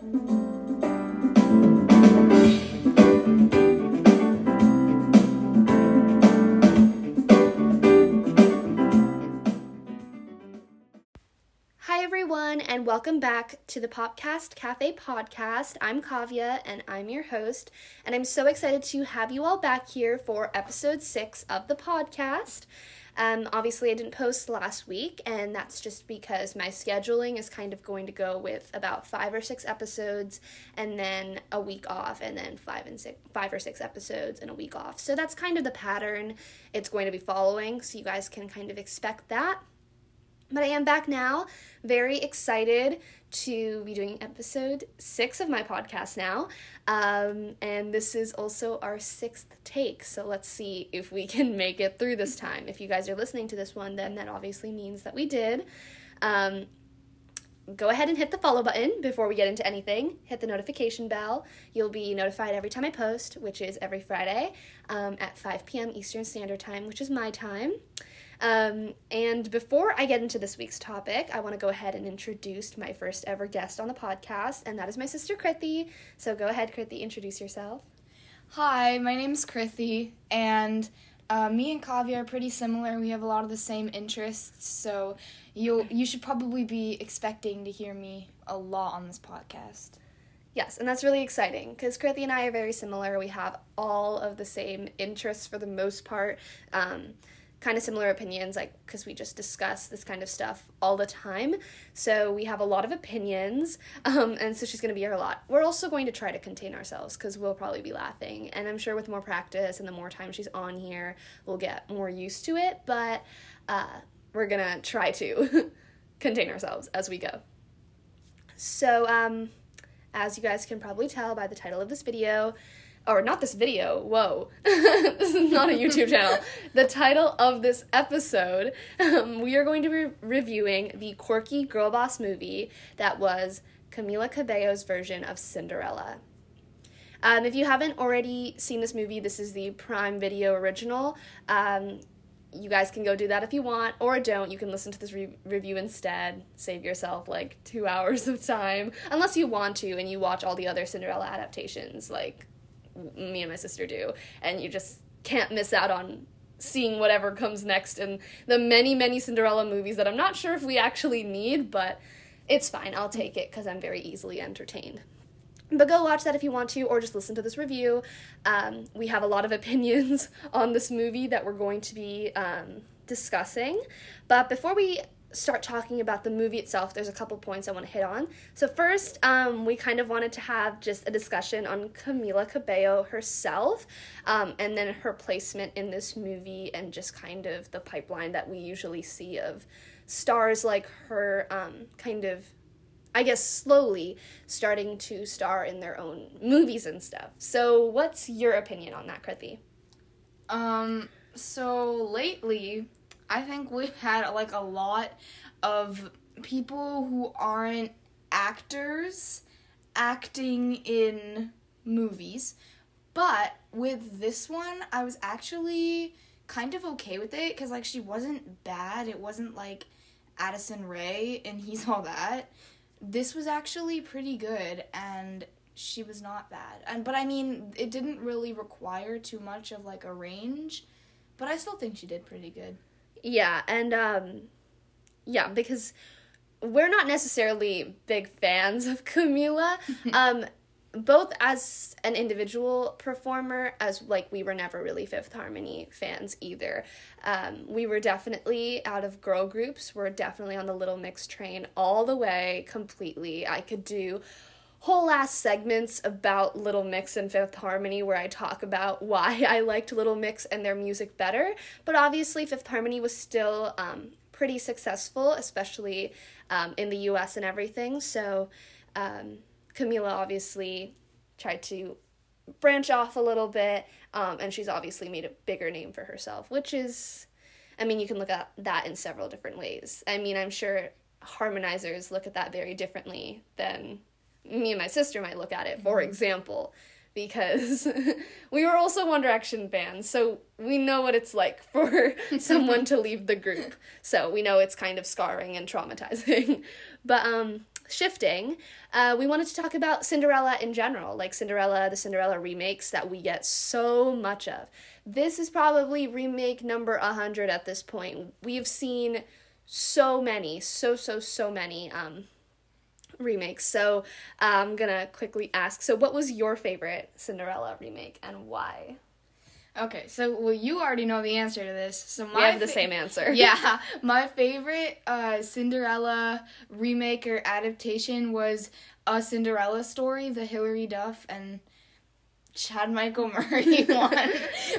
Hi, everyone, and welcome back to the Popcast Cafe podcast. I'm Kavya, and I'm your host, and I'm so excited to have you all back here for episode six of the podcast. Um, obviously, I didn't post last week, and that's just because my scheduling is kind of going to go with about five or six episodes, and then a week off, and then five and six, five or six episodes and a week off. So that's kind of the pattern it's going to be following. So you guys can kind of expect that. But I am back now, very excited to be doing episode six of my podcast now. Um, and this is also our sixth take. So let's see if we can make it through this time. If you guys are listening to this one, then that obviously means that we did. Um, go ahead and hit the follow button before we get into anything. Hit the notification bell. You'll be notified every time I post, which is every Friday um, at 5 p.m. Eastern Standard Time, which is my time. Um, and before I get into this week's topic, I want to go ahead and introduce my first ever guest on the podcast, and that is my sister Krithi. So go ahead, Krithi, introduce yourself. Hi, my name's Krithi, and uh, me and Kavya are pretty similar. We have a lot of the same interests, so you you should probably be expecting to hear me a lot on this podcast. Yes, and that's really exciting because Krithi and I are very similar. We have all of the same interests for the most part. Um, kind of similar opinions like because we just discuss this kind of stuff all the time. So we have a lot of opinions um, and so she's going to be here a lot. We're also going to try to contain ourselves because we'll probably be laughing. And i'm sure with more practice and the more time she's on here we'll get more used to it but uh, we're going to try to contain ourselves as we go. So um, as you guys can probably tell by the title of this video or not this video, whoa, this is not a YouTube channel. The title of this episode, um, we are going to be reviewing the quirky girl boss movie that was Camila Cabello's version of Cinderella. Um, if you haven't already seen this movie, this is the Prime Video original. Um, you guys can go do that if you want, or don't. You can listen to this re- review instead. Save yourself like two hours of time, unless you want to and you watch all the other Cinderella adaptations, like me and my sister do, and you just can't miss out on seeing whatever comes next in the many, many Cinderella movies that I'm not sure if we actually need, but it's fine. I'll take it because I'm very easily entertained. But go watch that if you want to, or just listen to this review. Um, we have a lot of opinions on this movie that we're going to be um, discussing. But before we start talking about the movie itself, there's a couple points I want to hit on. So, first, um, we kind of wanted to have just a discussion on Camila Cabello herself um, and then her placement in this movie and just kind of the pipeline that we usually see of stars like her um, kind of. I guess slowly starting to star in their own movies and stuff. So, what's your opinion on that, Krithi? Um, so lately, I think we've had like a lot of people who aren't actors acting in movies. But with this one, I was actually kind of okay with it because like she wasn't bad. It wasn't like Addison Rae and he's all that. This was actually pretty good and she was not bad. And but I mean, it didn't really require too much of like a range, but I still think she did pretty good. Yeah, and um yeah, because we're not necessarily big fans of Camila. um both as an individual performer as like we were never really Fifth Harmony fans either. Um we were definitely out of girl groups, we're definitely on the Little Mix train all the way completely. I could do whole ass segments about Little Mix and Fifth Harmony where I talk about why I liked Little Mix and their music better. But obviously, Fifth Harmony was still um, pretty successful, especially um, in the US and everything. So um, Camila obviously tried to branch off a little bit, um, and she's obviously made a bigger name for herself, which is. I mean, you can look at that in several different ways. I mean, I'm sure harmonizers look at that very differently than me and my sister might look at it, for Mm-hmm. example, because we were also One Direction fans, so we know what it's like for someone to leave the group. So we know it's kind of scarring and traumatizing. But um shifting, uh, we wanted to talk about Cinderella in general, like Cinderella, the Cinderella remakes that we get so much of. This is probably remake number 100 at this point. We've seen so many, so, so, so many um, remakes. So I'm gonna quickly ask so, what was your favorite Cinderella remake and why? Okay, so well, you already know the answer to this. So my we have the fa- same answer. yeah, my favorite uh, Cinderella remake or adaptation was a Cinderella story, the Hilary Duff and Chad Michael Murray one.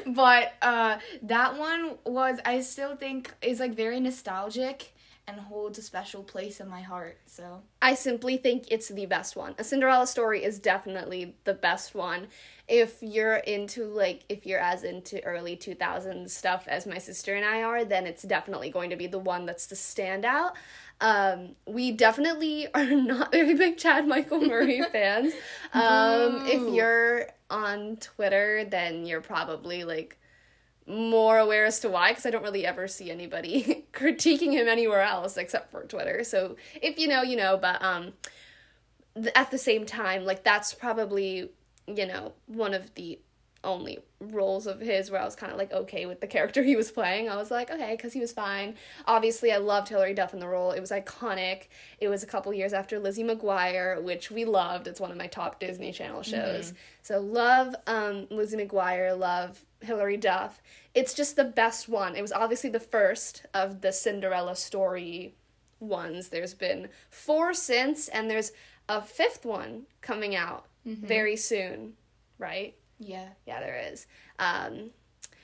but uh, that one was, I still think, is like very nostalgic and holds a special place in my heart. So I simply think it's the best one. A Cinderella story is definitely the best one. If you're into like if you're as into early 2000s stuff as my sister and I are, then it's definitely going to be the one that's the standout. Um, we definitely are not very big Chad Michael Murray fans. Um, if you're on Twitter, then you're probably like more aware as to why because I don't really ever see anybody critiquing him anywhere else except for Twitter. So if you know, you know. But um, th- at the same time, like that's probably you know one of the only roles of his where I was kind of like okay with the character he was playing. I was like okay because he was fine. Obviously, I loved Hilary Duff in the role. It was iconic. It was a couple years after Lizzie McGuire, which we loved. It's one of my top Disney Channel shows. So love um, Lizzie McGuire. Love Hilary Duff. It's just the best one. It was obviously the first of the Cinderella story ones. There's been four since, and there's a fifth one coming out very soon, right? Yeah, Yeah, there is. Um,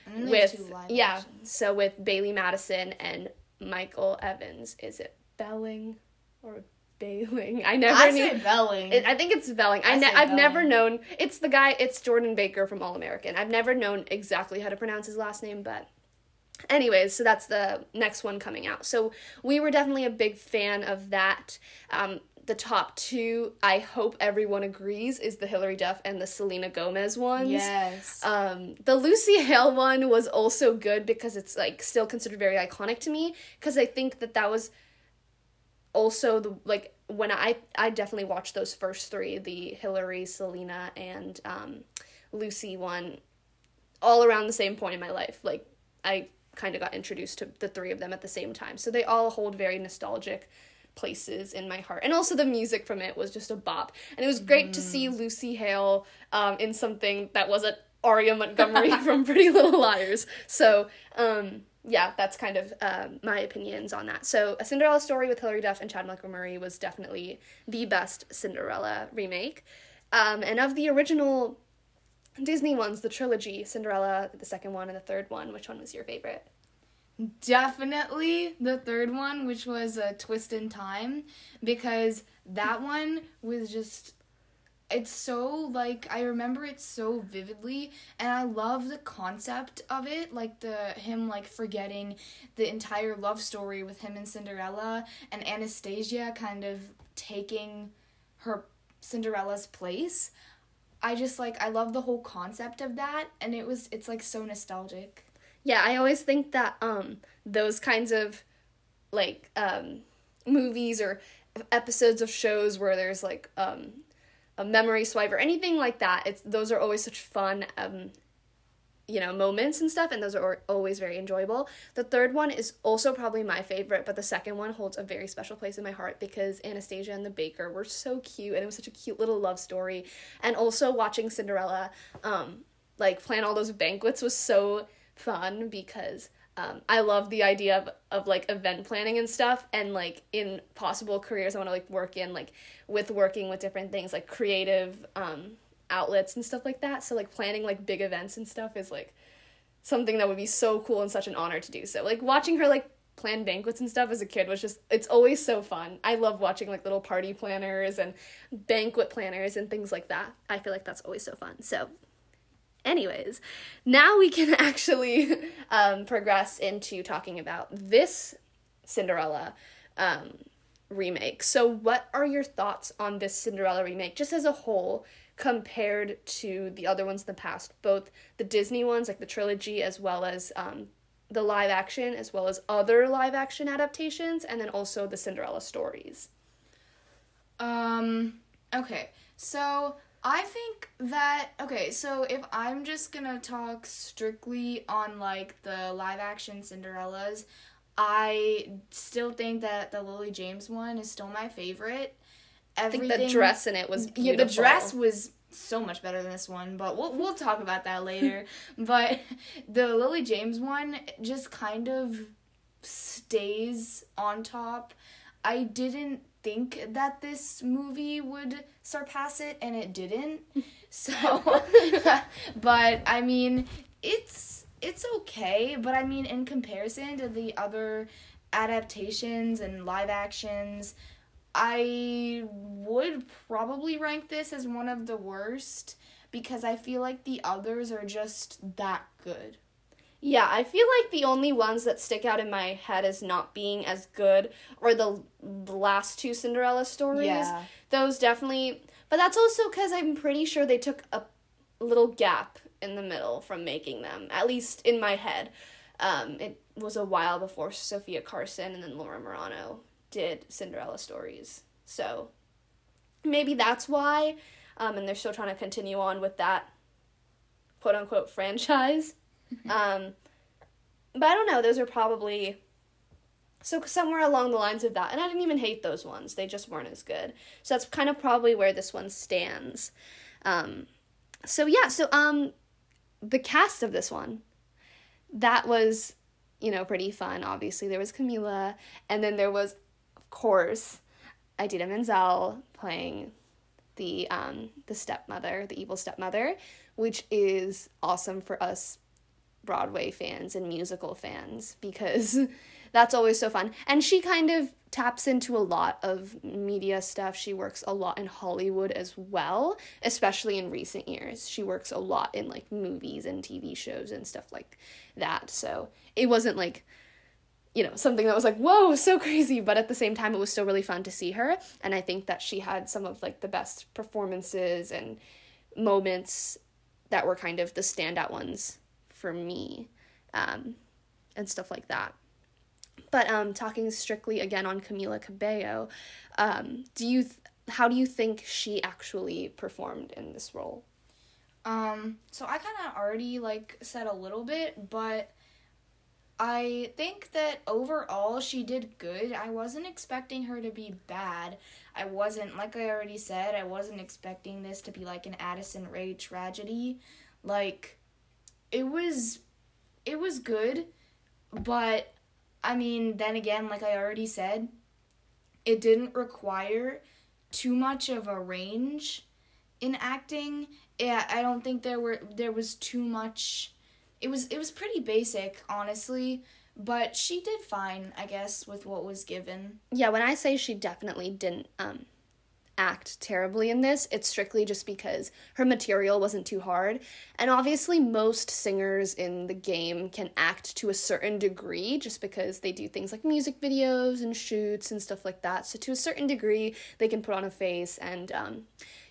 and then there's with yeah, actions. so with Bailee Madison and Michael Evans. Is it Belling or Bailing? I never I knew. say Belling. It, I think it's Belling. I I ne- I've never Belling. known. It's the guy. It's Jordan Baker from All American. I've never known exactly how to pronounce his last name, but anyways, so that's the next one coming out. So we were definitely a big fan of that. Um, the top two, I hope everyone agrees, is the Hilary Duff and the Selena Gomez ones. yes. Um, the Lucy Hale one was also good because it's like still considered very iconic to me because I think that that was also the like when I I definitely watched those first three the Hilary, Selena, and um, Lucy one all around the same point in my life. Like I kind of got introduced to the three of them at the same time, so they all hold very nostalgic places in my heart. And also the music from it was just a bop. And it was great to see Lucy Hale um, in something that wasn't Aria Montgomery from Pretty Little Liars. So, um, yeah, that's kind of um, my opinions on that. So, A Cinderella Story with Hilary Duff and Chad Michael Murray was definitely the best Cinderella remake. Um, and of the original Disney ones, the trilogy, Cinderella, the second one, and the third one, which one was your favorite? Definitely the third one, which was a twist in time, because that one was just. It's so like I remember it so vividly, and I love the concept of it, like the him like forgetting the entire love story with him and Cinderella, and Anastasia kind of taking her Cinderella's place. I just like I love the whole concept of that, and it was it's like so nostalgic. Yeah, I always think that um those kinds of like um movies or episodes of shows where there's like um a memory swipe or anything like that, it's those are always such fun um you know moments and stuff and those are always very enjoyable. The third one is also probably my favorite, but the second one holds a very special place in my heart because Anastasia and the baker were so cute and it was such a cute little love story. And also watching Cinderella um like plan all those banquets was so fun because um, I love the idea of, of like event planning and stuff. And like in possible careers I want to like work in like with working with different things like creative um, outlets and stuff like that. So like planning like big events and stuff is like something that would be so cool and such an honor to do. So like watching her like plan banquets and stuff as a kid was just it's always so fun. I love watching like little party planners and banquet planners and things like that. I feel like that's always so fun. So anyways now we can actually um, progress into talking about this cinderella um, remake so what are your thoughts on this cinderella remake just as a whole compared to the other ones in the past both the disney ones like the trilogy as well as um, the live action as well as other live action adaptations and then also the cinderella stories Um, okay. So I think that okay, so if I'm just gonna talk strictly on like the live action Cinderellas, I still think that the Lily James one is still my favorite. I think the dress in it was beautiful. yeah, the dress was so much better than this one, but we'll we'll talk about that later. but the Lily James one just kind of stays on top. I didn't think that this movie would surpass it and it didn't. So but I mean, it's it's okay, but I mean in comparison to the other adaptations and live actions, I would probably rank this as one of the worst because I feel like the others are just that good. Yeah, I feel like the only ones that stick out in my head as not being as good are the, the last two Cinderella stories. Yeah. Those definitely, but that's also because I'm pretty sure they took a little gap in the middle from making them, at least in my head. Um, it was a while before Sofia Carson and then Laura Marano did Cinderella stories. So maybe that's why. Um, and they're still trying to continue on with that quote unquote franchise. um, but I don't know, those are probably so somewhere along the lines of that. And I didn't even hate those ones. They just weren't as good. So that's kind of probably where this one stands. Um, so yeah, so um the cast of this one that was you know pretty fun. Obviously there was Camila and then there was of course Idina Menzel playing the um the stepmother, the evil stepmother, which is awesome for us Broadway fans and musical fans because that's always so fun. And she kind of taps into a lot of media stuff. She works a lot in Hollywood as well, especially in recent years. She works a lot in like movies and TV shows and stuff like that. So it wasn't like, you know, something that was like, whoa, so crazy. But at the same time, it was still really fun to see her. And I think that she had some of like the best performances and moments that were kind of the standout ones for me um, and stuff like that. But um, talking strictly again on Camila Cabello, um, do you th- how do you think she actually performed in this role? Um, so I kind of already like said a little bit, but I think that overall she did good. I wasn't expecting her to be bad. I wasn't like I already said, I wasn't expecting this to be like an Addison Rae tragedy. Like it was it was good, but I mean, then again, like I already said, it didn't require too much of a range in acting. Yeah, I don't think there were there was too much it was it was pretty basic, honestly, but she did fine, I guess, with what was given. Yeah, when I say she definitely didn't um act terribly in this. It's strictly just because her material wasn't too hard. And obviously, most singers in the game can act to a certain degree just because they do things like music videos and shoots and stuff like that. So, to a certain degree, they can put on a face and, um,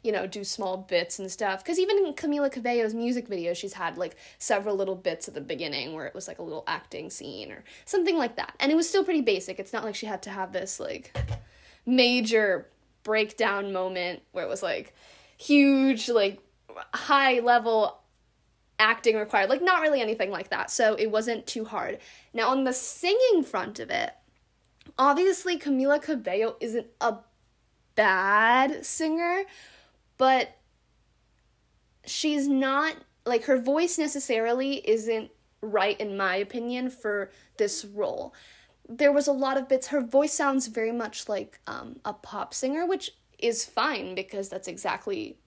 you know, do small bits and stuff. Because even in Camila Cabello's music video, she's had like several little bits at the beginning where it was like a little acting scene or something like that. And it was still pretty basic. It's not like she had to have this like major breakdown moment where it was like huge, like high level acting required. Like, not really anything like that. So it wasn't too hard. Now, on the singing front of it, obviously Camila Cabello isn't a bad singer, but she's not like her voice necessarily isn't right in my opinion for this role there was a lot of bits. Her voice sounds very much like um, a pop singer which is fine because that's exactly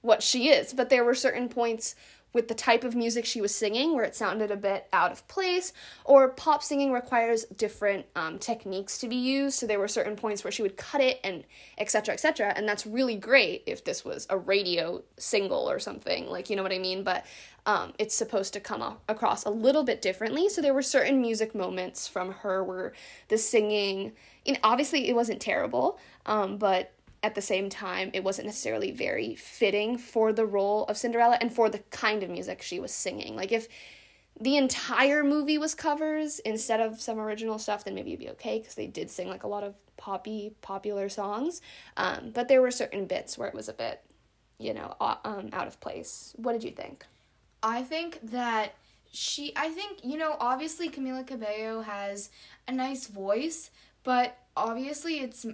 what she is. But there were certain points with the type of music she was singing where it sounded a bit out of place or pop singing requires different um, techniques to be used. So there were certain points where she would cut it and etc etc and that's really great if this was a radio single or something like you know what i mean? But um, it's supposed to come across a little bit differently. So there were certain music moments from her where the singing, and obviously it wasn't terrible, um, but at the same time, it wasn't necessarily very fitting for the role of Cinderella and for the kind of music she was singing. Like if the entire movie was covers instead of some original stuff, then maybe it'd be okay because they did sing like a lot of poppy, popular songs. Um, but there were certain bits where it was a bit, you know, um, out of place. What did you think? I think that she, I think, you know, obviously Camila Cabello has a nice voice, but obviously it's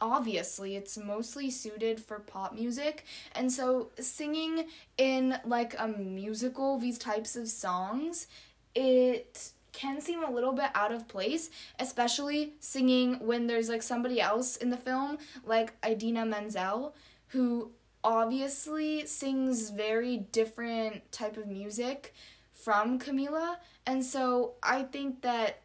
obviously it's mostly suited for pop music. And so singing in like a musical these types of songs it can seem a little bit out of place especially singing when there's like somebody else in the film like Idina Menzel who obviously sings very different type of music from Camila. And so I think that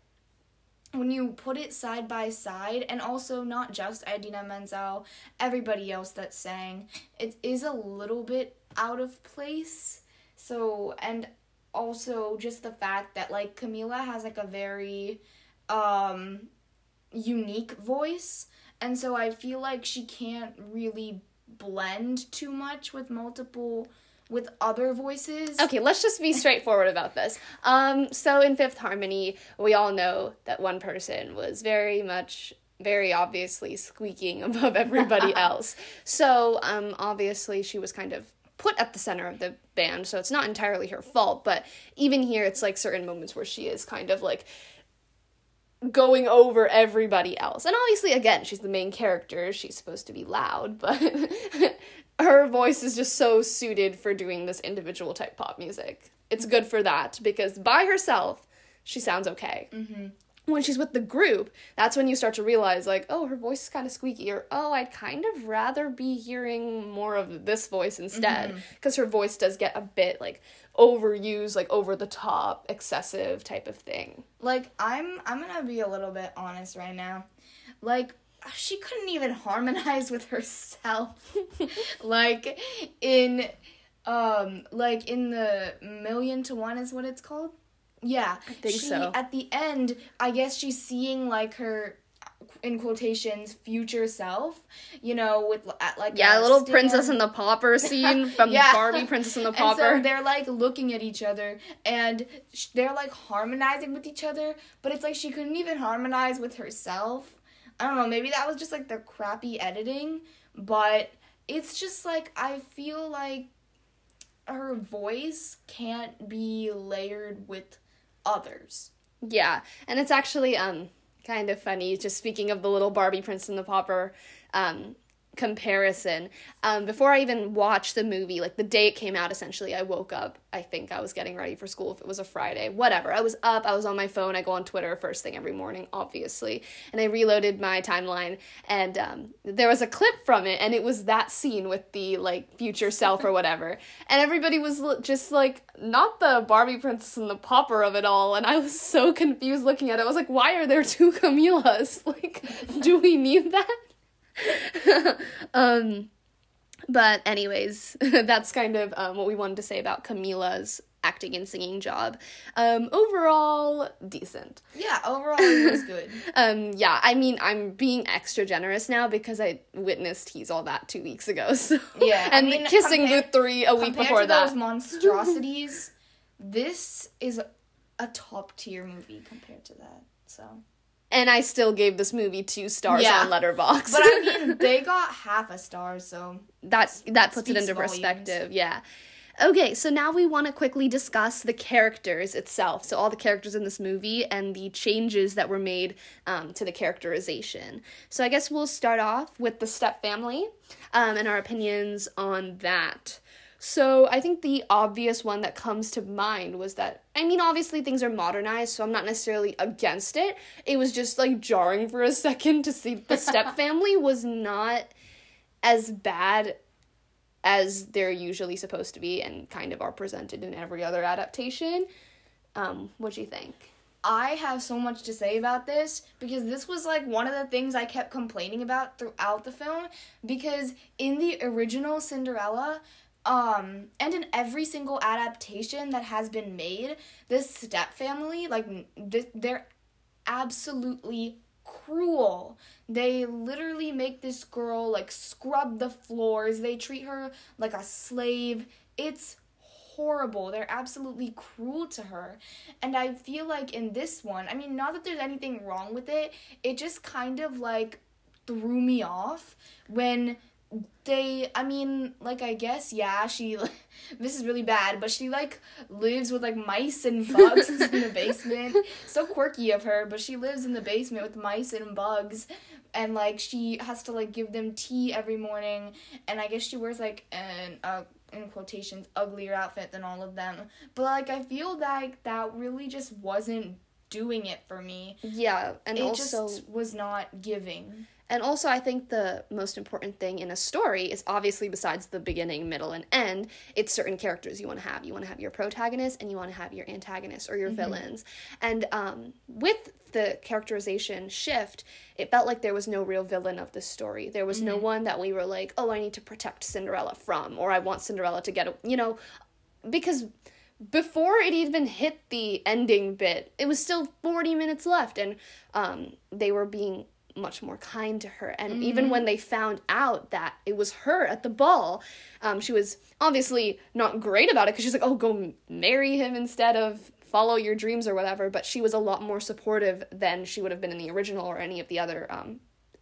when you put it side by side, and also not just Idina Menzel, everybody else that sang, it is a little bit out of place. So, and also just the fact that like Camila has like a very um unique voice, and so I feel like she can't really blend too much with multiple with other voices. Okay, let's just be straightforward about this. Um, so in Fifth Harmony, we all know that one person was very much very obviously squeaking above everybody else. So, um, obviously she was kind of put at the center of the band, so it's not entirely her fault, but even here it's like certain moments where she is kind of like going over everybody else. And obviously again, she's the main character, she's supposed to be loud, but her voice is just so suited for doing this individual type pop music. It's good for that because by herself, she sounds okay. Mm-hmm. When she's with the group, that's when you start to realize, like, oh, her voice is kind of squeaky, or oh, I'd kind of rather be hearing more of this voice instead, because mm-hmm. her voice does get a bit like overused, like over the top, excessive type of thing. Like, I'm I'm gonna be a little bit honest right now. Like, she couldn't even harmonize with herself. like in um like in the million to one is what it's called. Yeah, I think she, so. At the end, I guess she's seeing like her in quotations future self you know with at like yeah little stand. princess and the pauper scene from yeah. barbie princess and the pauper and so they're like looking at each other and sh- they're like harmonizing with each other but it's like she couldn't even harmonize with herself I don't know, maybe that was just like the crappy editing, but it's just like I feel like her voice can't be layered with others. Yeah, and it's actually um kind of funny just speaking of the little Barbie Prince and the Pauper um comparison. Um, before I even watched the movie, like the day it came out, essentially, I woke up. I think I was getting ready for school if it was a Friday, whatever. I was up, I was on my phone. I go on Twitter first thing every morning, obviously. And I reloaded my timeline, and um, there was a clip from it, and it was that scene with the like future self or whatever. and everybody was just like, not the Barbie princess and the Pauper of it all. And I was so confused looking at it. I was like, why are there two Camilas? Like, do we need that? um, but anyways, that's kind of um, what we wanted to say about Camila's acting and singing job. Um, overall, decent. Yeah, overall it was good. um, yeah, I mean, I'm being extra generous now because I witnessed He's All That two weeks ago. So yeah, and I mean, Kissing Booth three a week before to that. Those monstrosities. this is a top tier movie compared to that. So and I still gave this movie two stars yeah. on Letterboxd. but I mean, they got half a star, so that that puts it into volumes. perspective. Yeah. Okay, so now we want to quickly discuss the characters itself. So all the characters in this movie and the changes that were made um, to the characterization. So I guess we'll start off with the step family um, and our opinions on that. So I think the obvious one that comes to mind was that I mean obviously things are modernized, so I'm not necessarily against it. It was just like jarring for a second to see the step family was not as bad as they're usually supposed to be and kind of are presented in every other adaptation. Um, what do you think? I have so much to say about this because this was like one of the things I kept complaining about throughout the film because in the original Cinderella, um and in every single adaptation that has been made this step family like they're absolutely cruel they literally make this girl like scrub the floors they treat her like a slave it's horrible. They're absolutely cruel to her. And I feel like in this one, I mean, not that there's anything wrong with it, it just kind of like threw me off when they i mean like i guess yeah she this is really bad but she like lives with like mice and bugs in the basement. So quirky of her but she lives in the basement with mice and bugs. And like she has to like give them tea every morning. And i guess she wears like an uh in quotations uglier outfit than all of them. But like i feel like that really just wasn't doing it for me. Yeah, and it also just was not giving And also, I think the most important thing in a story is obviously, besides the beginning, middle, and end, it's certain characters you want to have. You want to have your protagonist and you want to have your antagonist or your villains. And um, with the characterization shift, it felt like there was no real villain of the story. There was no one that we were like, oh, I need to protect Cinderella from, or I want Cinderella to get, a, you know, because before it even hit the ending bit, it was still 40 minutes left, and um, they were being much more kind to her. And even when they found out that it was her at the ball, um, she was obviously not great about it because she's like, oh, go marry him instead of follow your dreams or whatever. But she was a lot more supportive than she would have been in the original or any of the other um,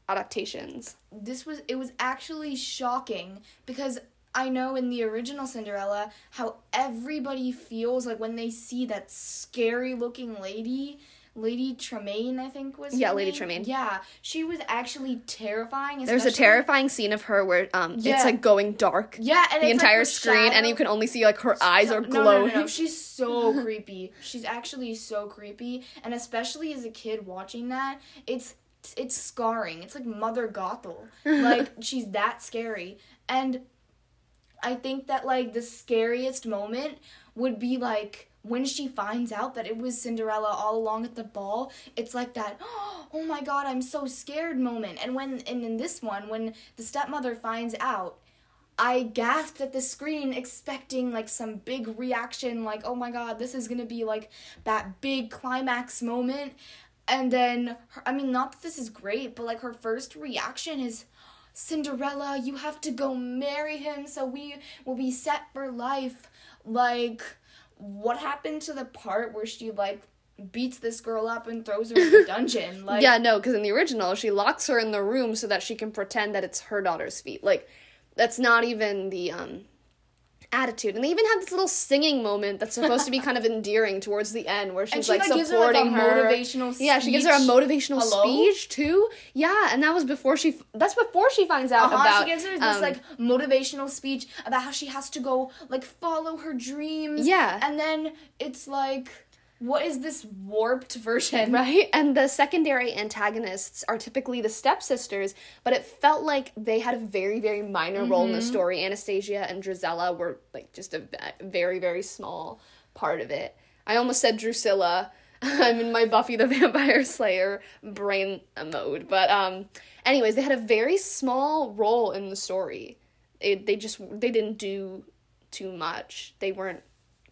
adaptations. this was it was actually shocking because I know in the original Cinderella how everybody feels like when they see that scary looking lady, Lady Tremaine, I think was. Yeah, Lady name. Tremaine. Yeah, she was actually terrifying. There's a terrifying scene of her where um, Yeah. it's like going dark. Yeah, and the it's, like, entire her screen, and you can only see like her eyes are No, no, glowing. No, no, no. She's so creepy. She's actually so creepy, and especially as a kid watching that, it's it's scarring. It's like Mother Gothel. Like she's that scary, and I think that like the scariest moment would be like when she finds out that it was Cinderella all along at the ball. It's like that. Oh my god, I'm so scared moment. And when and in this one, when the stepmother finds out. I gasped at the screen expecting like some big reaction, like, oh my god, this is gonna be like that big climax moment. And then, her, I mean, not that this is great, but like her first reaction is, Cinderella, you have to go marry him so we will be set for life. Like, what happened to the part where she like beats this girl up and throws her in the dungeon? Like, yeah, no, because in the original, she locks her in the room so that she can pretend that it's her daughter's feet. Like, that's not even the um attitude. And they even have this little singing moment that's supposed to be kind of endearing towards the end, where she's she, like, like, gives her, like, a supporting her. motivational Yeah, she gives her a motivational Hello? speech too. Yeah, and that was before she. That's before she finds out Uh-huh, about. she gives her this um, like motivational speech about how she has to go like follow her dreams. Yeah. And then it's like what is this warped version? Right? And the secondary antagonists are typically the stepsisters, but it felt like they had a very, very minor role in the story. Anastasia and Drizella were like just a very, very small part of it. I almost said Drusilla. I'm in my Buffy the Vampire Slayer brain mode. But um anyways, they had a very small role in the story. It, they just they didn't do too much. They weren't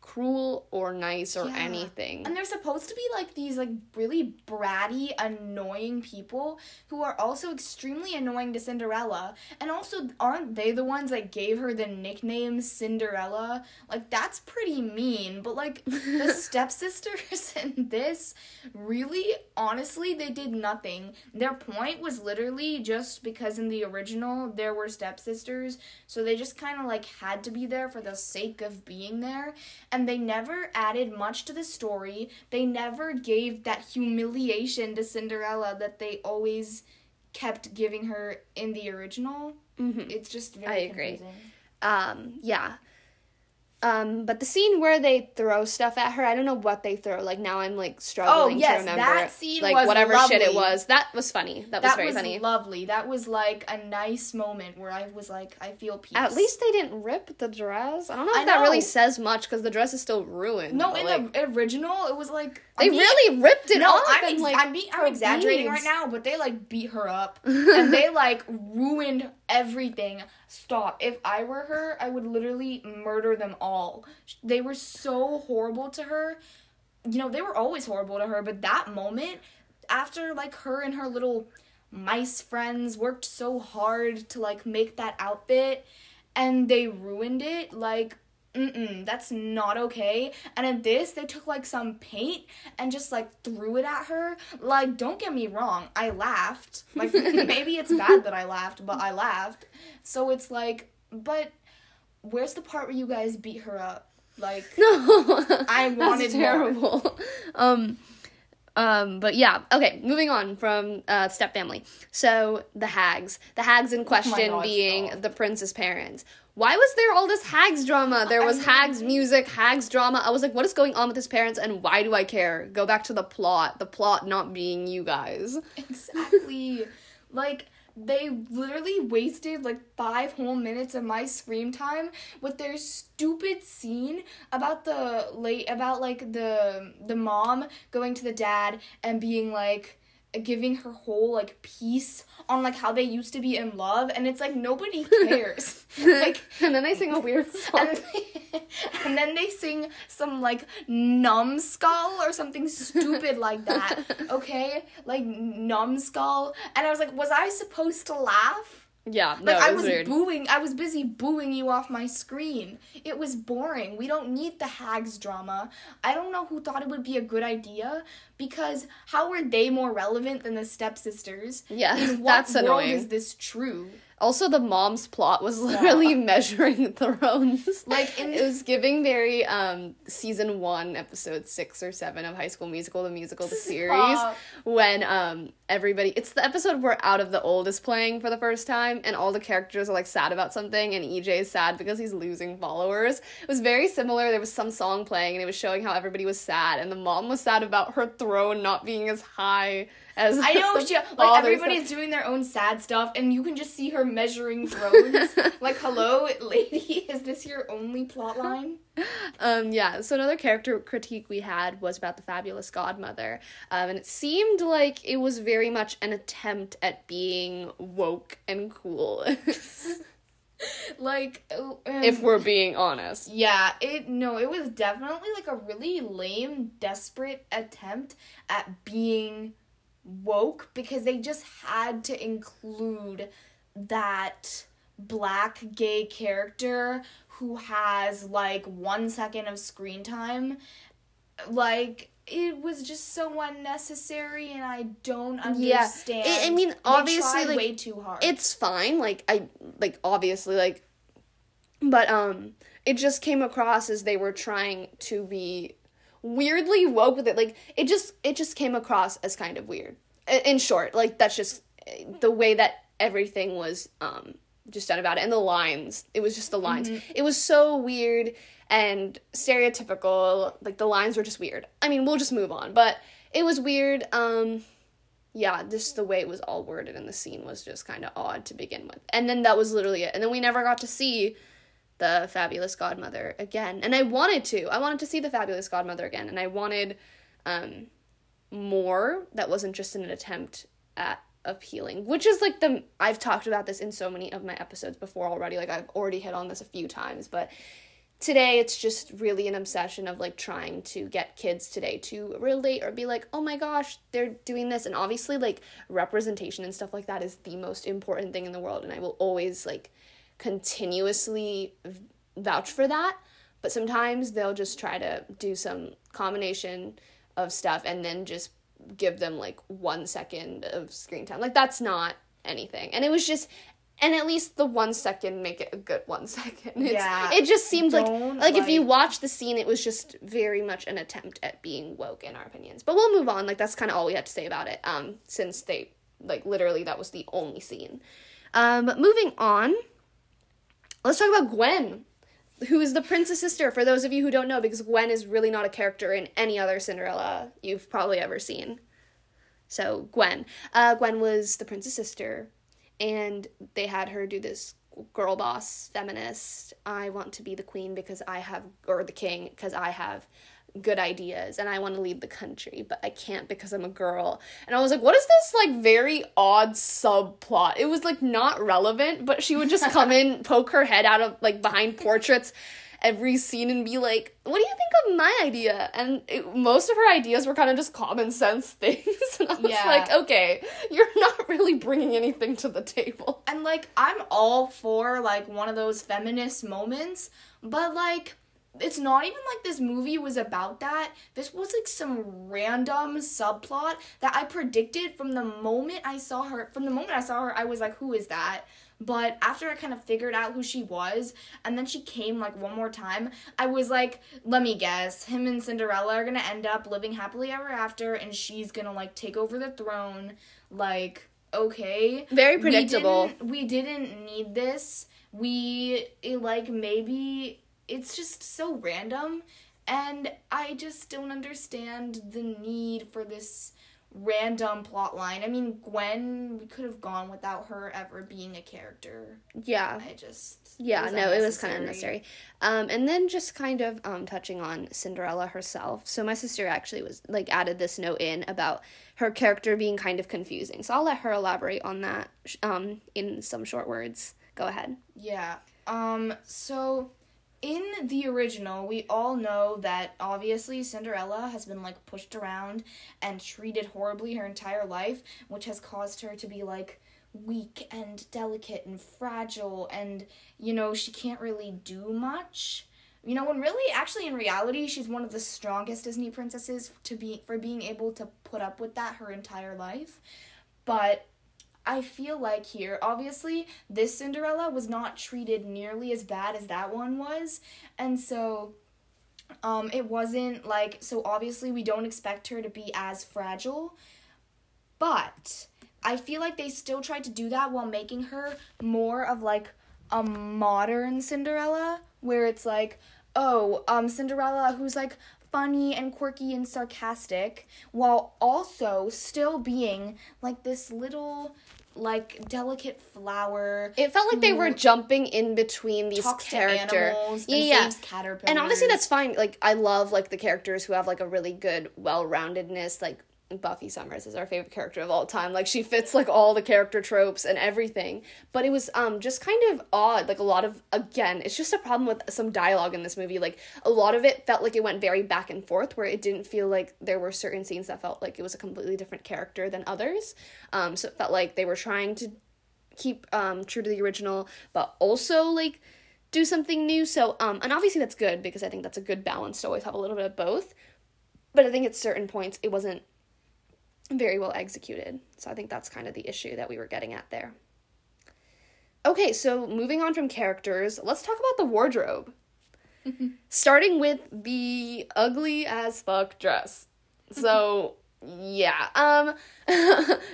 cruel or nice or Yeah. anything. And they're supposed to be like these like really bratty, annoying people who are also extremely annoying to Cinderella. And also aren't they the ones that gave her the nickname Cinderella? Like that's pretty mean. But like the stepsisters in this really honestly they did nothing. Their point was literally just because in the original there were stepsisters, so they just kind of like had to be there for the sake of being there and they never added much to the story. They never gave that humiliation to Cinderella that they always kept giving her in the original. Mhm. It's just very I agree. confusing. Um, yeah. Um, but the scene where they throw stuff at her, I don't know what they throw. Like now I'm like struggling Oh, yes, to remember. that scene like was whatever shit it was. That was funny. That was very was funny. lovely. That was like a nice moment where I was like, I feel peace. At least they didn't rip the dress. I don't know if I that really says much because the dress is still ruined. no, in like, the original, it was like they really ripped it no, off. I'm, and, like, I'm, being, I'm exaggerating beads. right now, but they like beat her up and they like ruined everything. Stop. If I were her, I would literally murder them all. They were so horrible to her. You know, they were always horrible to her, but that moment, after like her and her little mice friends worked so hard to like make that outfit and they ruined it, like mm-mm, that's not okay. And in this, they took like some paint and just like threw it at her. Like, don't get me wrong, I laughed. Like, maybe it's bad that I laughed, but I laughed. So it's like, but where's the part where you guys beat her up? Like, No, I wanted That's more. terrible. Um, um, but yeah, okay. Moving on from uh, step family. So the hags, the hags in question God, being the prince's parents. Why was there all this hags drama? There was hags music, hags drama. I was like, what is going on with his parents, and why do I care? Go back to the plot. The plot not being you guys. Exactly. like they literally wasted like five whole minutes of my screen time with their stupid scene about the late about like the the mom going to the dad and being like giving her whole like piece on like how they used to be in love and it's like nobody cares like and then they sing a weird song. and, and then they sing some like numbskull or something stupid like that. Okay, like numbskull, and I was like, was I supposed to laugh? Yeah, no, Like I was weird. booing. I was busy booing you off my screen. It was boring. We don't need the hags drama. I don't know who thought it would be a good idea because how are they more relevant than the stepsisters? Yeah, In what that's world annoying. is this true? Also, the mom's plot was literally measuring thrones. Like, in- it was giving very um season one, episode six or seven of High School Musical, the musical, the series, Stop. when um everybody. It's the episode where Out of the Old is playing for the first time, and all the characters are like sad about something, and EJ is sad because he's losing followers. It was very similar. There was some song playing, and it was showing how everybody was sad, and the mom was sad about her throne not being as high as I know she like everybody's doing their own sad stuff, and you can just see her measuring thrones. like, hello, lady, is this your only plot line? Um, yeah, so another character critique we had was about the fabulous godmother. Um, and it seemed like it was very much an attempt at being woke and cool, Like, um, if we're being honest. yeah, it no, it was definitely like a really lame, desperate attempt at being woke because they just had to include that black gay character who has like one second of screen time. Like it was just so unnecessary, and I don't Yeah, understand. I- I mean, obviously, like, way too hard. It's fine, like, I, like, obviously, like, but, um, it just came across as they were trying to be weirdly woke with it. Like, it just, it just came across as kind of weird. In short, like, that's just eh, the way that everything was, um, just done about it. And the lines, it was just the lines. It was so weird and stereotypical. Like, the lines were just weird. I mean, we'll just move on, but it was weird. Um, yeah, just the way it was all worded in the scene was just kind of odd to begin with. And then that was literally it. And then we never got to see the fabulous godmother again. And I wanted to. I wanted to see the fabulous godmother again. And I wanted um more that wasn't just an attempt at appealing, which is like the I've talked about this in so many of my episodes before already. Like I've already hit on this a few times, but today it's just really an obsession of like trying to get kids today to relate or be like oh my gosh they're doing this and obviously like representation and stuff like that is the most important thing in the world and i will always like continuously vouch for that but sometimes they'll just try to do some combination of stuff and then just give them like one second of screen time. Like that's not anything. And it was just and at least the one second make it a good one second. It's, Yeah, it just seemed like don't, like if you watch the scene it was just very much an attempt at being woke in our opinions. But we'll move on. Like that's kind of all we had to say about it um since they like literally that was the only scene. Um but moving on let's talk about gwen who is the prince's sister for those of you who don't know because gwen is really not a character in any other cinderella you've probably ever seen so Gwen, uh, Gwen was the prince's sister, and they had her do this girl boss feminist. I want to be the queen because I have, or the king because I have good ideas and I want to lead the country, but I can't because I'm a girl. And I was like, what is this like very odd subplot? It was like not relevant, but she would just come in, poke her head out of like behind portraits every scene and be like, "What do you think of my idea?" And it, most of her ideas were kind of just common sense things. and I was Yeah. like, "Okay, you're not really bringing anything to the table." And like I'm all for like one of those feminist moments, but like it's not even like this movie was about that. This was like some random subplot that I predicted from the moment I saw her. From the moment I saw her, I was like, "Who is that?" But after I kind of figured out who she was, and then she came like one more time, I was like, let me guess, him and Cinderella are gonna end up living happily ever after, and she's gonna like take over the throne. Like, okay. Very We predictable. didn't- We didn't, need this. We eh, like maybe it's just so random, and I just don't understand the need for this random plot line. I mean, Gwen, we could have gone without her ever being a character. Yeah. I just Yeah, no, it was kind of unnecessary. unnecessary. Um, and then just kind of um, touching on Cinderella herself. So my sister actually was like added this note in about her character being kind of confusing. So I'll let her elaborate on that um, in some short words. Go ahead. Yeah. Um so in the original, we all know that obviously Cinderella has been like pushed around and treated horribly her entire life, which has caused her to be like weak and delicate and fragile and you know, she can't really do much. You know, when really actually in reality, she's one of the strongest Disney princesses to be for being able to put up with that her entire life. But I feel like here, obviously, this Cinderella was not treated nearly as bad as that one was. And so um it wasn't like so obviously we don't expect her to be as fragile. But I feel like they still tried to do that while making her more of like a modern Cinderella where it's like, oh, um Cinderella who's like funny and quirky and sarcastic while also still being like this little like delicate flower It felt like they were jumping in between these characters. yeah, saves caterpillars. and obviously that's fine. Like I love like the characters who have like a really good well-roundedness. Like Buffy Summers is our favorite character of all time. Like she fits like all the character tropes and everything. But it was um just kind of odd. Like a lot of again, it's just a problem with some dialogue in this movie. Like a lot of it felt like it went very back and forth, where it didn't feel like there were certain scenes that felt like it was a completely different character than others. Um, so it felt like they were trying to keep um true to the original, but also like do something new. So um and obviously that's good because I think that's a good balance to always have a little bit of both. But I think at certain points it wasn't very well executed. So I think that's kind of the issue that we were getting at there. Okay, so moving on from characters, let's talk about the wardrobe. Starting with the ugly as fuck dress. So, yeah. Um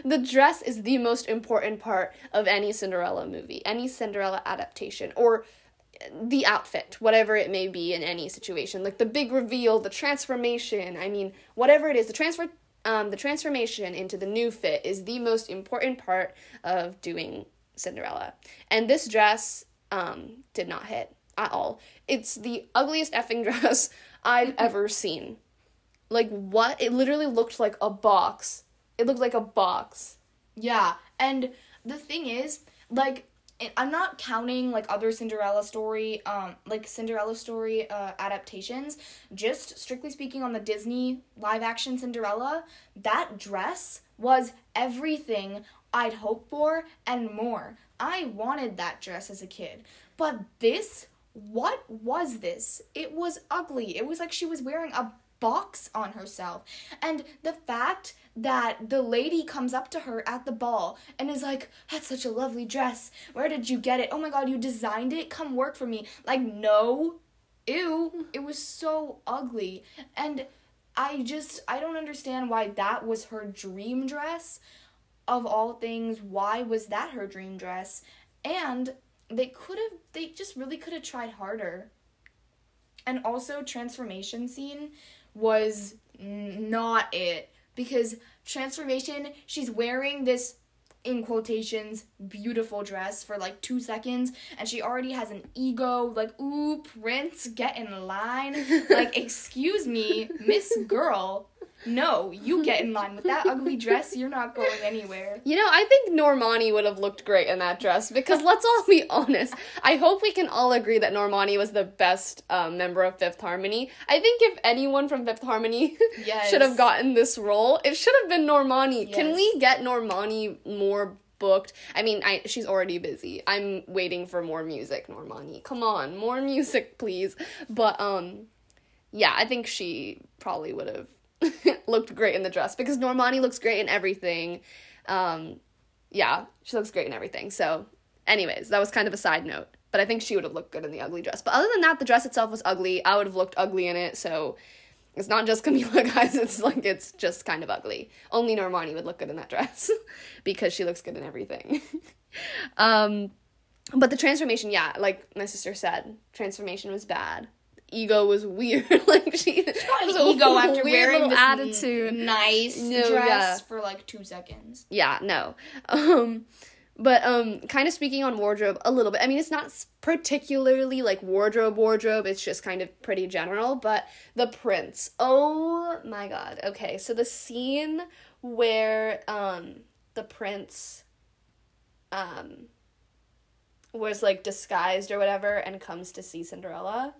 the dress is the most important part of any Cinderella movie, any Cinderella adaptation or the outfit, whatever it may be in any situation. Like the big reveal, the transformation, I mean, whatever it is, the transfer um the transformation into the new fit is the most important part of doing Cinderella. And this dress um did not hit at all. It's the ugliest effing dress I've ever seen. Like what? It literally looked like a box. It looked like a box. Yeah, and the thing is, like, it- I'm not counting like other Cinderella story, um, like Cinderella story uh, adaptations. Just strictly speaking, on the Disney live action Cinderella, that dress was everything I'd hoped for and more. I wanted that dress as a kid, but this, what was this? It was ugly. It was like she was wearing a box on herself. And the fact that the lady comes up to her at the ball and is like, That's such a lovely dress. Where did you get it? Oh my god, you designed it? Come work for me. Like, no. Ew. It was so ugly. And I just, I don't understand why that was her dream dress. Of all things, why was that her dream dress? And they could have, they just really could have tried harder. And also, transformation scene was not it. Because transformation she's wearing this in quotations beautiful dress for like two seconds and she already has an ego like ooh prince get in line. Like excuse me miss girl No, you get in line with that ugly dress. You're not going anywhere. You know, I think Normani would have looked great in that dress because let's all be honest. I hope we can all agree that Normani was the best um, member of Fifth Harmony. I think if anyone from Fifth Harmony Yes. should have gotten this role, it should have been Normani. Can we get Normani more booked? I mean, I she's already busy. I'm waiting for more music, Normani. Come on, more music, please. But um yeah, I think she probably would have looked great in the dress because Normani looks great in everything. Um, yeah, she looks great in everything. So, anyways, that was kind of a side note. But I think she would have looked good in the ugly dress. But other than that, the dress itself was ugly. I would have looked ugly in it. So, it's not just Camila, guys. It's like it's just kind of ugly. Only Normani would look good in that dress because she looks good in everything. um, but the transformation, yeah, like my sister said, transformation was bad. Ego was weird. like she Got was an ego after weird wearing this attitude. nice No, dress yeah. for like two seconds. yeah no um but um kind of speaking on wardrobe a little bit i mean it's not particularly like wardrobe wardrobe it's just kind of pretty general but the prince oh my god okay so the scene where um the prince um was like disguised or whatever and comes to see cinderella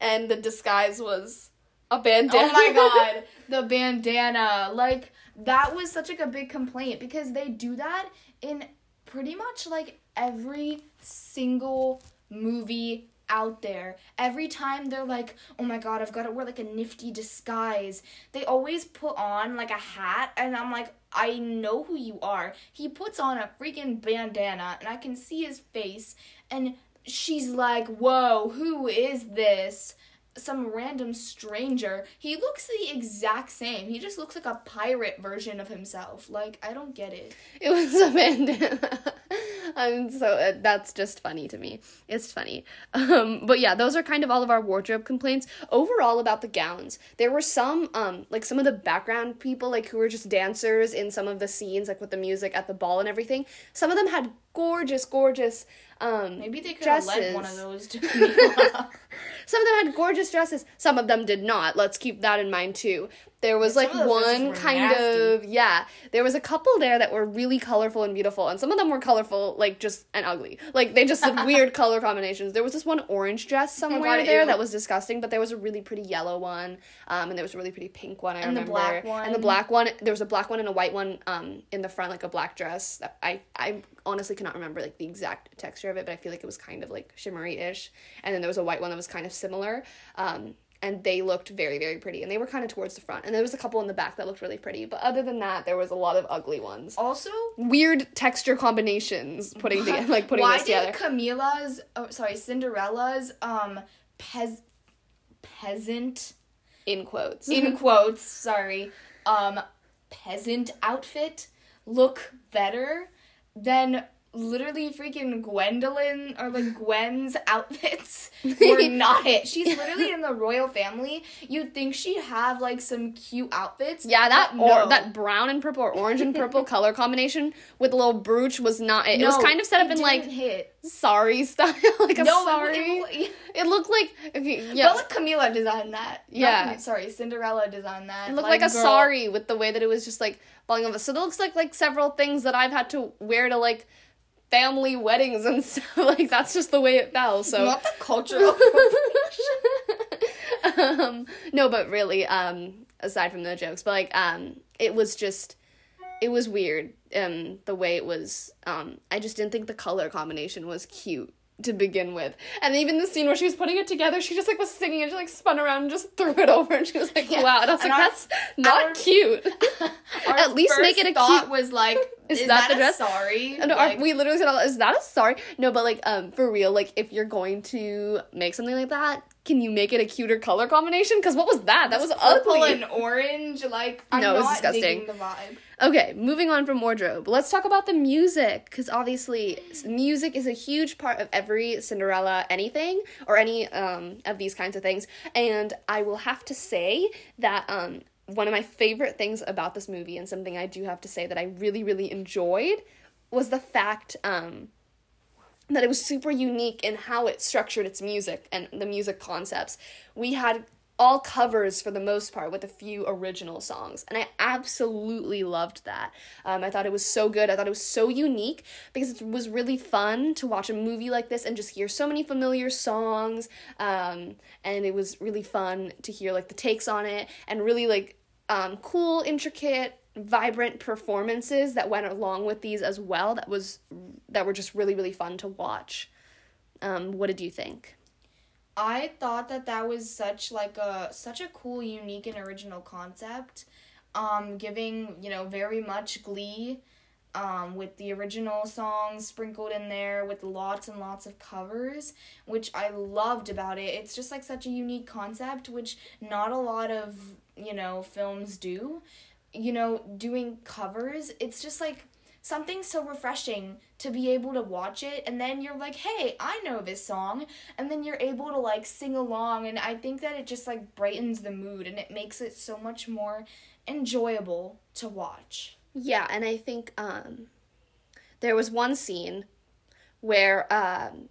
and the disguise was a bandana Oh my god, the bandana. Like that was such like a big complaint because they do that in pretty much like every single movie out there. Every time they're like, "Oh my god, I've got to wear like a nifty disguise." They always put on like a hat and I'm like, "I know who you are." He puts on a freaking bandana and I can see his face and she's like, "Whoa, who is this?" some random stranger. He looks the exact same. He just looks like a pirate version of himself. Like, I don't get it. It was a bandana. I'm so uh, that's just funny to me. It's funny. Um, but yeah, those are kind of all of our wardrobe complaints. Overall about the gowns, there were some um like some of the background people like who were just dancers in some of the scenes like with the music at the ball and everything. Some of them had gorgeous, gorgeous um Maybe they could have led one of those to Camila. Some of them had gorgeous dresses. Some of them did not. Let's keep that in mind too. There was like Some of those dresses one kind nasty. of yeah. There was a couple there that were really colorful and beautiful, and some of them were colorful like just and ugly. Like they just had weird color combinations. There was this one orange dress somewhere God, there ew. that was disgusting, but there was a really pretty yellow one, um, and there was a really pretty pink one. I And the remember. black And the one. black one. There was a black one and a white one um in the front, like a black dress. That I I honestly cannot remember like the exact texture of it, but I feel like it was kind of like shimmery ish. And then there was a white one that was kind of similar. Um, and they looked very very pretty, and they were kind of towards the front. And there was a couple in the back that looked really pretty, but other than that, there was a lot of ugly ones. also, Weird texture combinations putting together, like putting why this did together. Camila's, oh, sorry, Cinderella's, um, pez, peasant, In quotes. in quotes, sorry, um, peasant outfit look better than literally freaking Gwendolyn or like Gwen's outfits were not it. She's literally in the royal family. You'd think she'd have like some cute outfits. Yeah, that or no. that brown and purple or orange and purple color combination with a little brooch was not it. it was kind of set up in like hit. sorry style, like a No, sorry. it- It, looked like okay, yeah. But like Camila designed that. Yeah. Sorry, Cinderella designed that. It looked like, a girl, sorry with the way that it was just like falling over. So it looks like like several things that I've had to wear to like family weddings and stuff. Like that's just the way it fell. So Not the cultural. um, no, but really, um, aside from the jokes, but like, um, it was just, it was weird. Um, the way it was, um, I just didn't think the color combination was cute to begin with. And even the scene where she was putting it together, she just like was singing and she like spun around and just threw it over and she was like, Yeah. wow. And I was And like, our- that's not our- cute. Our At least make it a thought cute- was like, Is is, that that, a dress? sorry? Like, we literally said, "Is that a sorry?" No, but like, um, for real, like, if you're going to make something like that, can you make it a cuter color combination? Because what was that? That was purple ugly. and orange. Like I'm No, it was disgusting. the vibe. Okay, moving on from wardrobe. Let's talk about the music because obviously music is a huge part of every Cinderella anything or any um, of these kinds of things. And I will have to say that um, one of my favorite things about this movie and something I do have to say that I really really enjoyed was the fact um, that it was super unique in how it structured its music and the music concepts. We had all covers for the most part with a few original songs and i absolutely loved that. Um, i thought it was so good. I thought it was so unique because it was really fun to watch a movie like this and just hear so many familiar songs um, and it was really fun to hear like the takes on it and really like um, cool intricate vibrant performances that went along with these as well that was that were just really really fun to watch. Um, what did you think I thought that that was such like a such a cool, unique, and original concept. Um, giving you know very much Glee, um, with the original songs sprinkled in there with lots and lots of covers, which I loved about it. It's just like such a unique concept, which not a lot of you know films do. You know, doing covers, it's just like something so refreshing to be able to watch it and then you're like hey i know this song and then you're able to like sing along and i think that it just like brightens the mood and it makes it so much more enjoyable to watch. Yeah and i think um there was one scene where um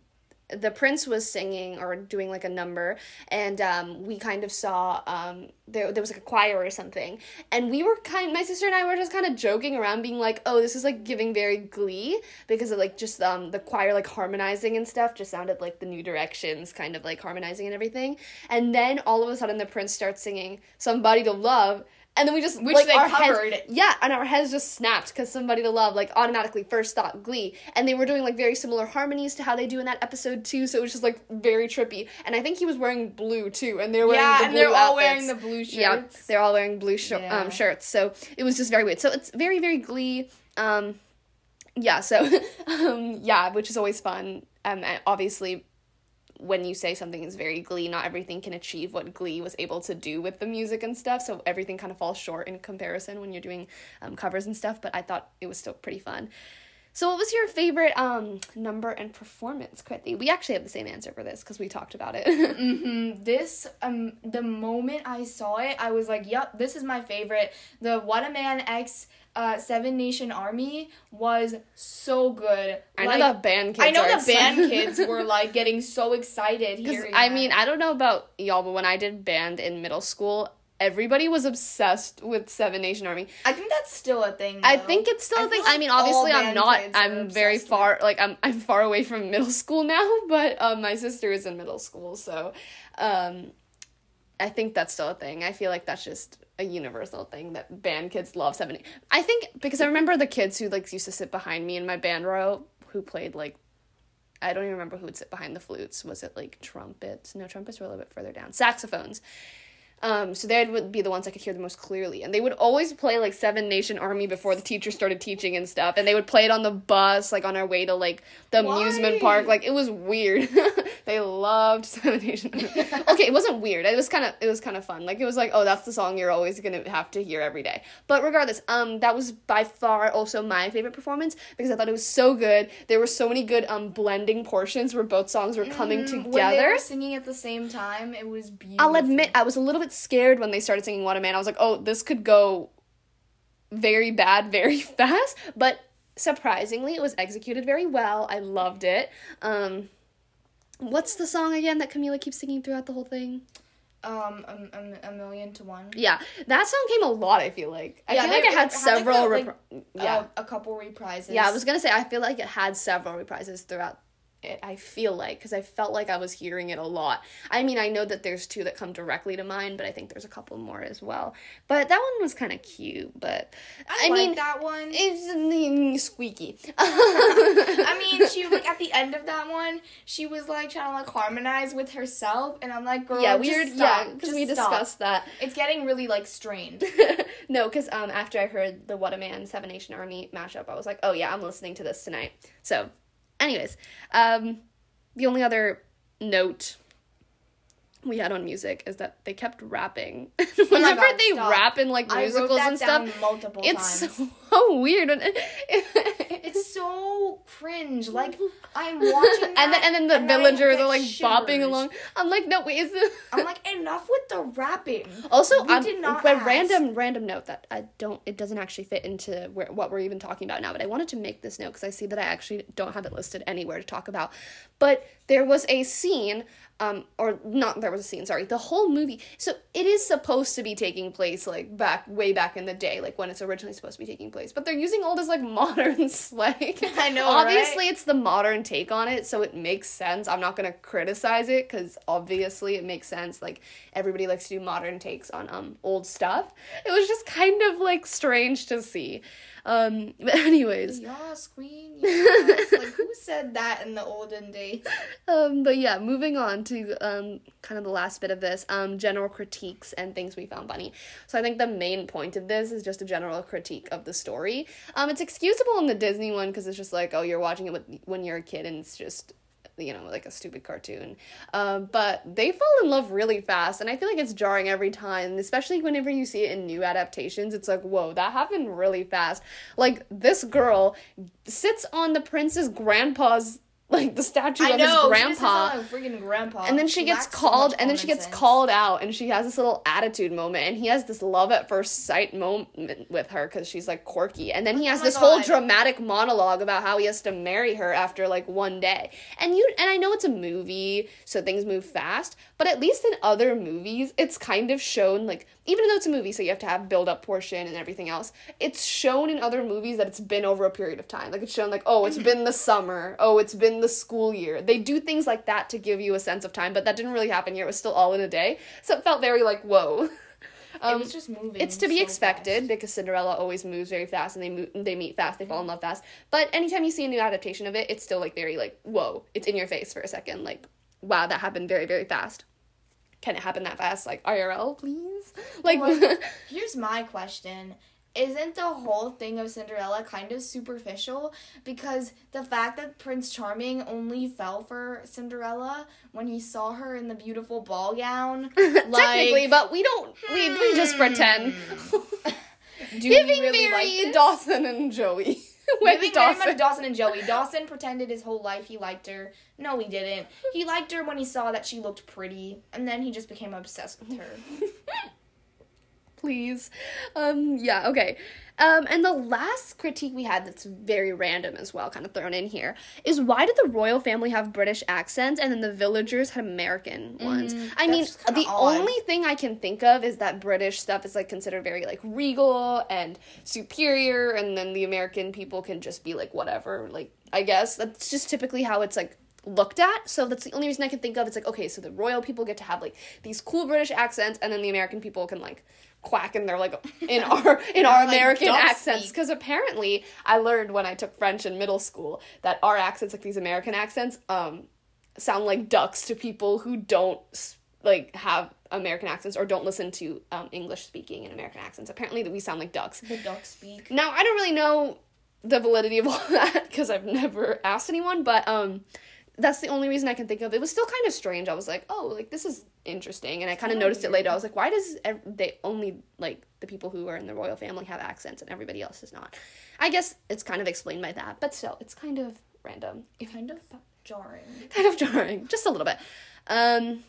the prince was singing or doing like a number and um, we kind of saw um, there, there was like a choir or something. And we were kind my sister and i were just kind of joking around being like oh this is like giving very glee because of like just um, the choir like harmonizing and stuff just sounded like the new directions kind of like harmonizing and everything. And then all of a sudden the prince starts singing somebody to love and then we just which like, they covered. Heads, yeah, and our heads just snapped because somebody to love like automatically first thought Glee, and they were doing like very similar harmonies to how they do in that episode too. So it was just like very trippy. And I think he was wearing blue too, and they're wearing yeah, the and they're all wearing the blue shirts. Yeah, they're all wearing blue sh- Yeah. um, shirts. So it was just very weird. So it's very very Glee. Um, yeah. So um, yeah, which is always fun. Um, and obviously when you say something is very glee not everything can achieve what glee was able to do with the music and stuff. So everything kind of falls short in comparison when you're doing um, covers and stuff but i thought it was still pretty fun so what was your favorite um, number and performance Krithi? we actually have the same answer for this because we talked about it Mm-hmm. This um the moment I saw it, I was like, "Yep, this is my favorite." The What a Man X uh, Seven Nation Army was so good. i Like, know the band kids I know the band kids were like getting so excited hearing. I mean, I don't know about y'all, but when I did band in middle school, everybody was obsessed with Seven Nation Army. I think that's still a thing. I think it's still I a thing. feel I mean, obviously, I'm not. I'm very far. Like I'm. I'm far away from middle school now, but um, my sister is in middle school, so um, I think that's still a thing. I feel like that's just a universal thing that band kids love seven. I think because I remember the kids who like used to sit behind me in my band row who played like. I don't even remember who would sit behind the flutes. Was it like trumpets? No, trumpets were a little bit further down. Saxophones. Um, so they would be the ones I could hear the most clearly. And they would always play like Seven Nation Army before the teacher started teaching and stuff. And they would play it on the bus, like on our way to like the amusement park. Like it was weird. they loved Seven Nation Army. okay, it wasn't weird. It was kind of it was kind of fun. Like it was like, oh, that's the song you're always gonna have to hear every day. But regardless, um, that was by far also my favorite performance because I thought it was so good. There were so many good um blending portions where both songs were coming Mm, together. When they were singing at the same time, it was beautiful. I'll admit I was a little bit scared when they started singing What a Man. I was like, oh, this could go very bad very fast, but surprisingly, it was executed very well. I loved it. Um, what's the song again that Camila keeps singing throughout the whole thing? um a, a, a million to one. Yeah, that song came a lot. I feel like I Yeah, feel like it had had, several. like, repri- yeah, Uh, a couple reprises. yeah. I was gonna say I feel like it had several reprises throughout. It, I feel like because I felt like I was hearing it a lot. I mean, I know that there's two that come directly to mind, but I think there's a couple more as well. But that one was kind of cute. But I, I, like mean, that one. it's mm, squeaky. I mean, she like at the end of that one, she was like trying to like harmonize with herself, and I'm like, girl, yeah, just we were stop, yeah because we stop. discussed that. It's getting really like strained. no, because um after I heard the What a Man Seven Nation Army mashup, I was like, oh yeah, I'm listening to this tonight. So, anyways, um, the only other note we had on music is that they kept rapping. Whenever Oh they stop. rap in like musicals and stuff, it's times. so so weird. It's so cringe. Like I'm watching, and then and then the and villagers are like bopping along. I'm like, no, wait, is it? I'm like, enough with the rapping. Also, We um, did not but random random note that I don't it doesn't actually fit into where, what we're even talking about now. But I wanted to make this note because I see that I actually don't have it listed anywhere to talk about. But there was a scene, um, or not there was a scene. Sorry, the whole movie. So it is supposed to be taking place like back way back in the day, like when it's originally supposed to be taking place. But they're using all this like modern slang. I know, Obviously, right? it's the modern take on it, so it makes sense. I'm not gonna criticize it because obviously it makes sense. Like everybody likes to do modern takes on um old stuff. It was just kind of like strange to see. Um, but anyways, Yes, queen. Yes. like who said that in the olden days? um, but yeah, moving on to um kind of the last bit of this um general critiques and things we found funny. So I think the main point of this is just a general critique of the story. Um, it's excusable in the Disney one because it's just like oh you're watching it with, when you're a kid and it's just you know like a stupid cartoon. Um, but they fall in love really fast and i feel like it's jarring every time especially whenever you see it in new adaptations. It's like whoa that happened really fast. Like this girl sits on the prince's grandpa's like the statue I of know. his she grandpa just sounds a freaking grandpa. and then she gets lacks so called and then she gets sense. called out and she has this little attitude moment and he has this love at first sight moment with her because she's like quirky and then he oh has Oh this whole dramatic monologue about how he has to marry her after like one day and you and i know it's a movie so things move fast but at least in other movies it's kind of shown like even though it's a movie so you have to have build up portion and everything else it's shown in other movies that it's been over a period of time like it's shown like oh it's mm-hmm. been the summer oh it's been the school year they do things like that to give you a sense of time but that didn't really happen here it was still all in a day so it felt very like whoa it um, was just moving. it's to be so expected fast. because Cinderella always moves very fast and they move, they meet fast, they fall in love fast. But anytime you see a new adaptation of it, it's still like very like whoa, it's in your face for a second. Like wow, that happened very very fast. Can it happen that fast? Like IRL, please. Like Well, Here's my question. Isn't the whole thing of Cinderella kind of superficial? Because the fact that Prince Charming only fell for Cinderella when he saw her in the beautiful ball gown. technically, but we don't. We we just hmm. pretend. Do Giving you really Mary like? Dawson and Joey. With very Dawson. Dawson and Joey. Dawson pretended his whole life he liked her. No, he didn't. He liked her when he saw that she looked pretty, and then he just became obsessed with her. please. Um, yeah, okay. Um, and the last critique we had that's very random as well, kind of thrown in here, is why did the royal family have British accents and then the villagers had American ones? I Mm-hmm. that's mean, the odd. only thing I can think of is that British stuff is like considered very like regal and superior, and then the American people can just be like whatever. Like, I guess that's just typically how it's like looked at. So that's the only reason I can think of. It's like, okay, so the royal people get to have like these cool British accents, and then the American people can like quack and they're like in our in our American duck accents. Because apparently I learned when I took French in middle school that our accents, like these American accents, um, sound like ducks to people who don't like have American accents or don't listen to um, English speaking and American accents. Apparently that we sound like ducks. The duck speak. Now I don't really know the validity of all that because I've never asked anyone, but um, that's the only reason I can think of. It was still kind of strange. I was like, oh, like this is interesting, and I kind of noticed it later. I was like, why does ev- they only like the people who are in the royal family have accents and everybody else is not? I guess it's kind of explained by that, but still, it's kind of random, Kind of jarring. kind of jarring, just a little bit. Um,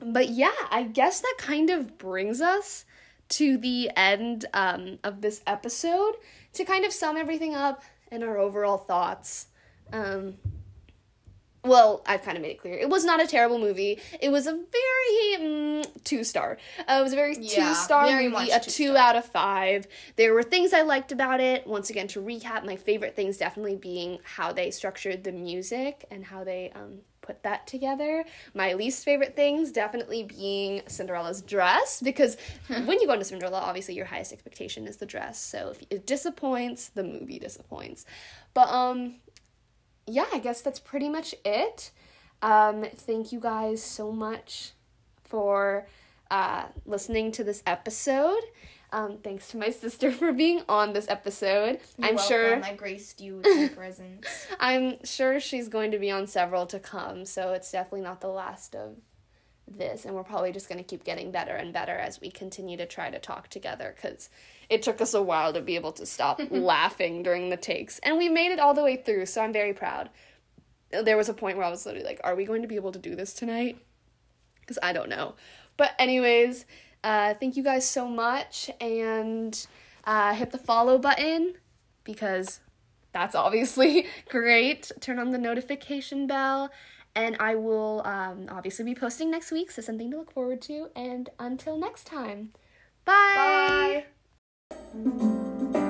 but yeah, I guess that kind of brings us to the end um, of this episode to kind of sum everything up and our overall thoughts. Um, well, I've kind of made it clear. It was not a terrible movie. It was a very mm, two star. Uh, it was a very Yeah, two star movie, a two two out of five. There were things I liked about it. Once again, to recap, my favorite things definitely being how they structured the music and how they um, put that together. My least favorite things definitely being Cinderella's dress because when you go into Cinderella, obviously your highest expectation is the dress. So if it disappoints, the movie disappoints. But um yeah, I guess that's pretty much it. Um thank you guys so much for uh listening to this episode. Um, thanks to my sister for being on this episode. You're I'm sure welcome. I graced you with my presence. I'm sure she's going to be on several to come, so it's definitely not the last of this and we're probably just going to keep getting better and better as we continue to try to talk together cuz it took us a while to be able to stop laughing during the takes and we made it all the way through so I'm very proud. There was a point where I was literally like are we going to be able to do this tonight? Cuz I don't know. But anyways, uh thank you guys so much and uh hit the follow button because that's obviously great. Turn on the notification bell and I will um, obviously be posting next week, so something to look forward to. And until next time, bye. Bye.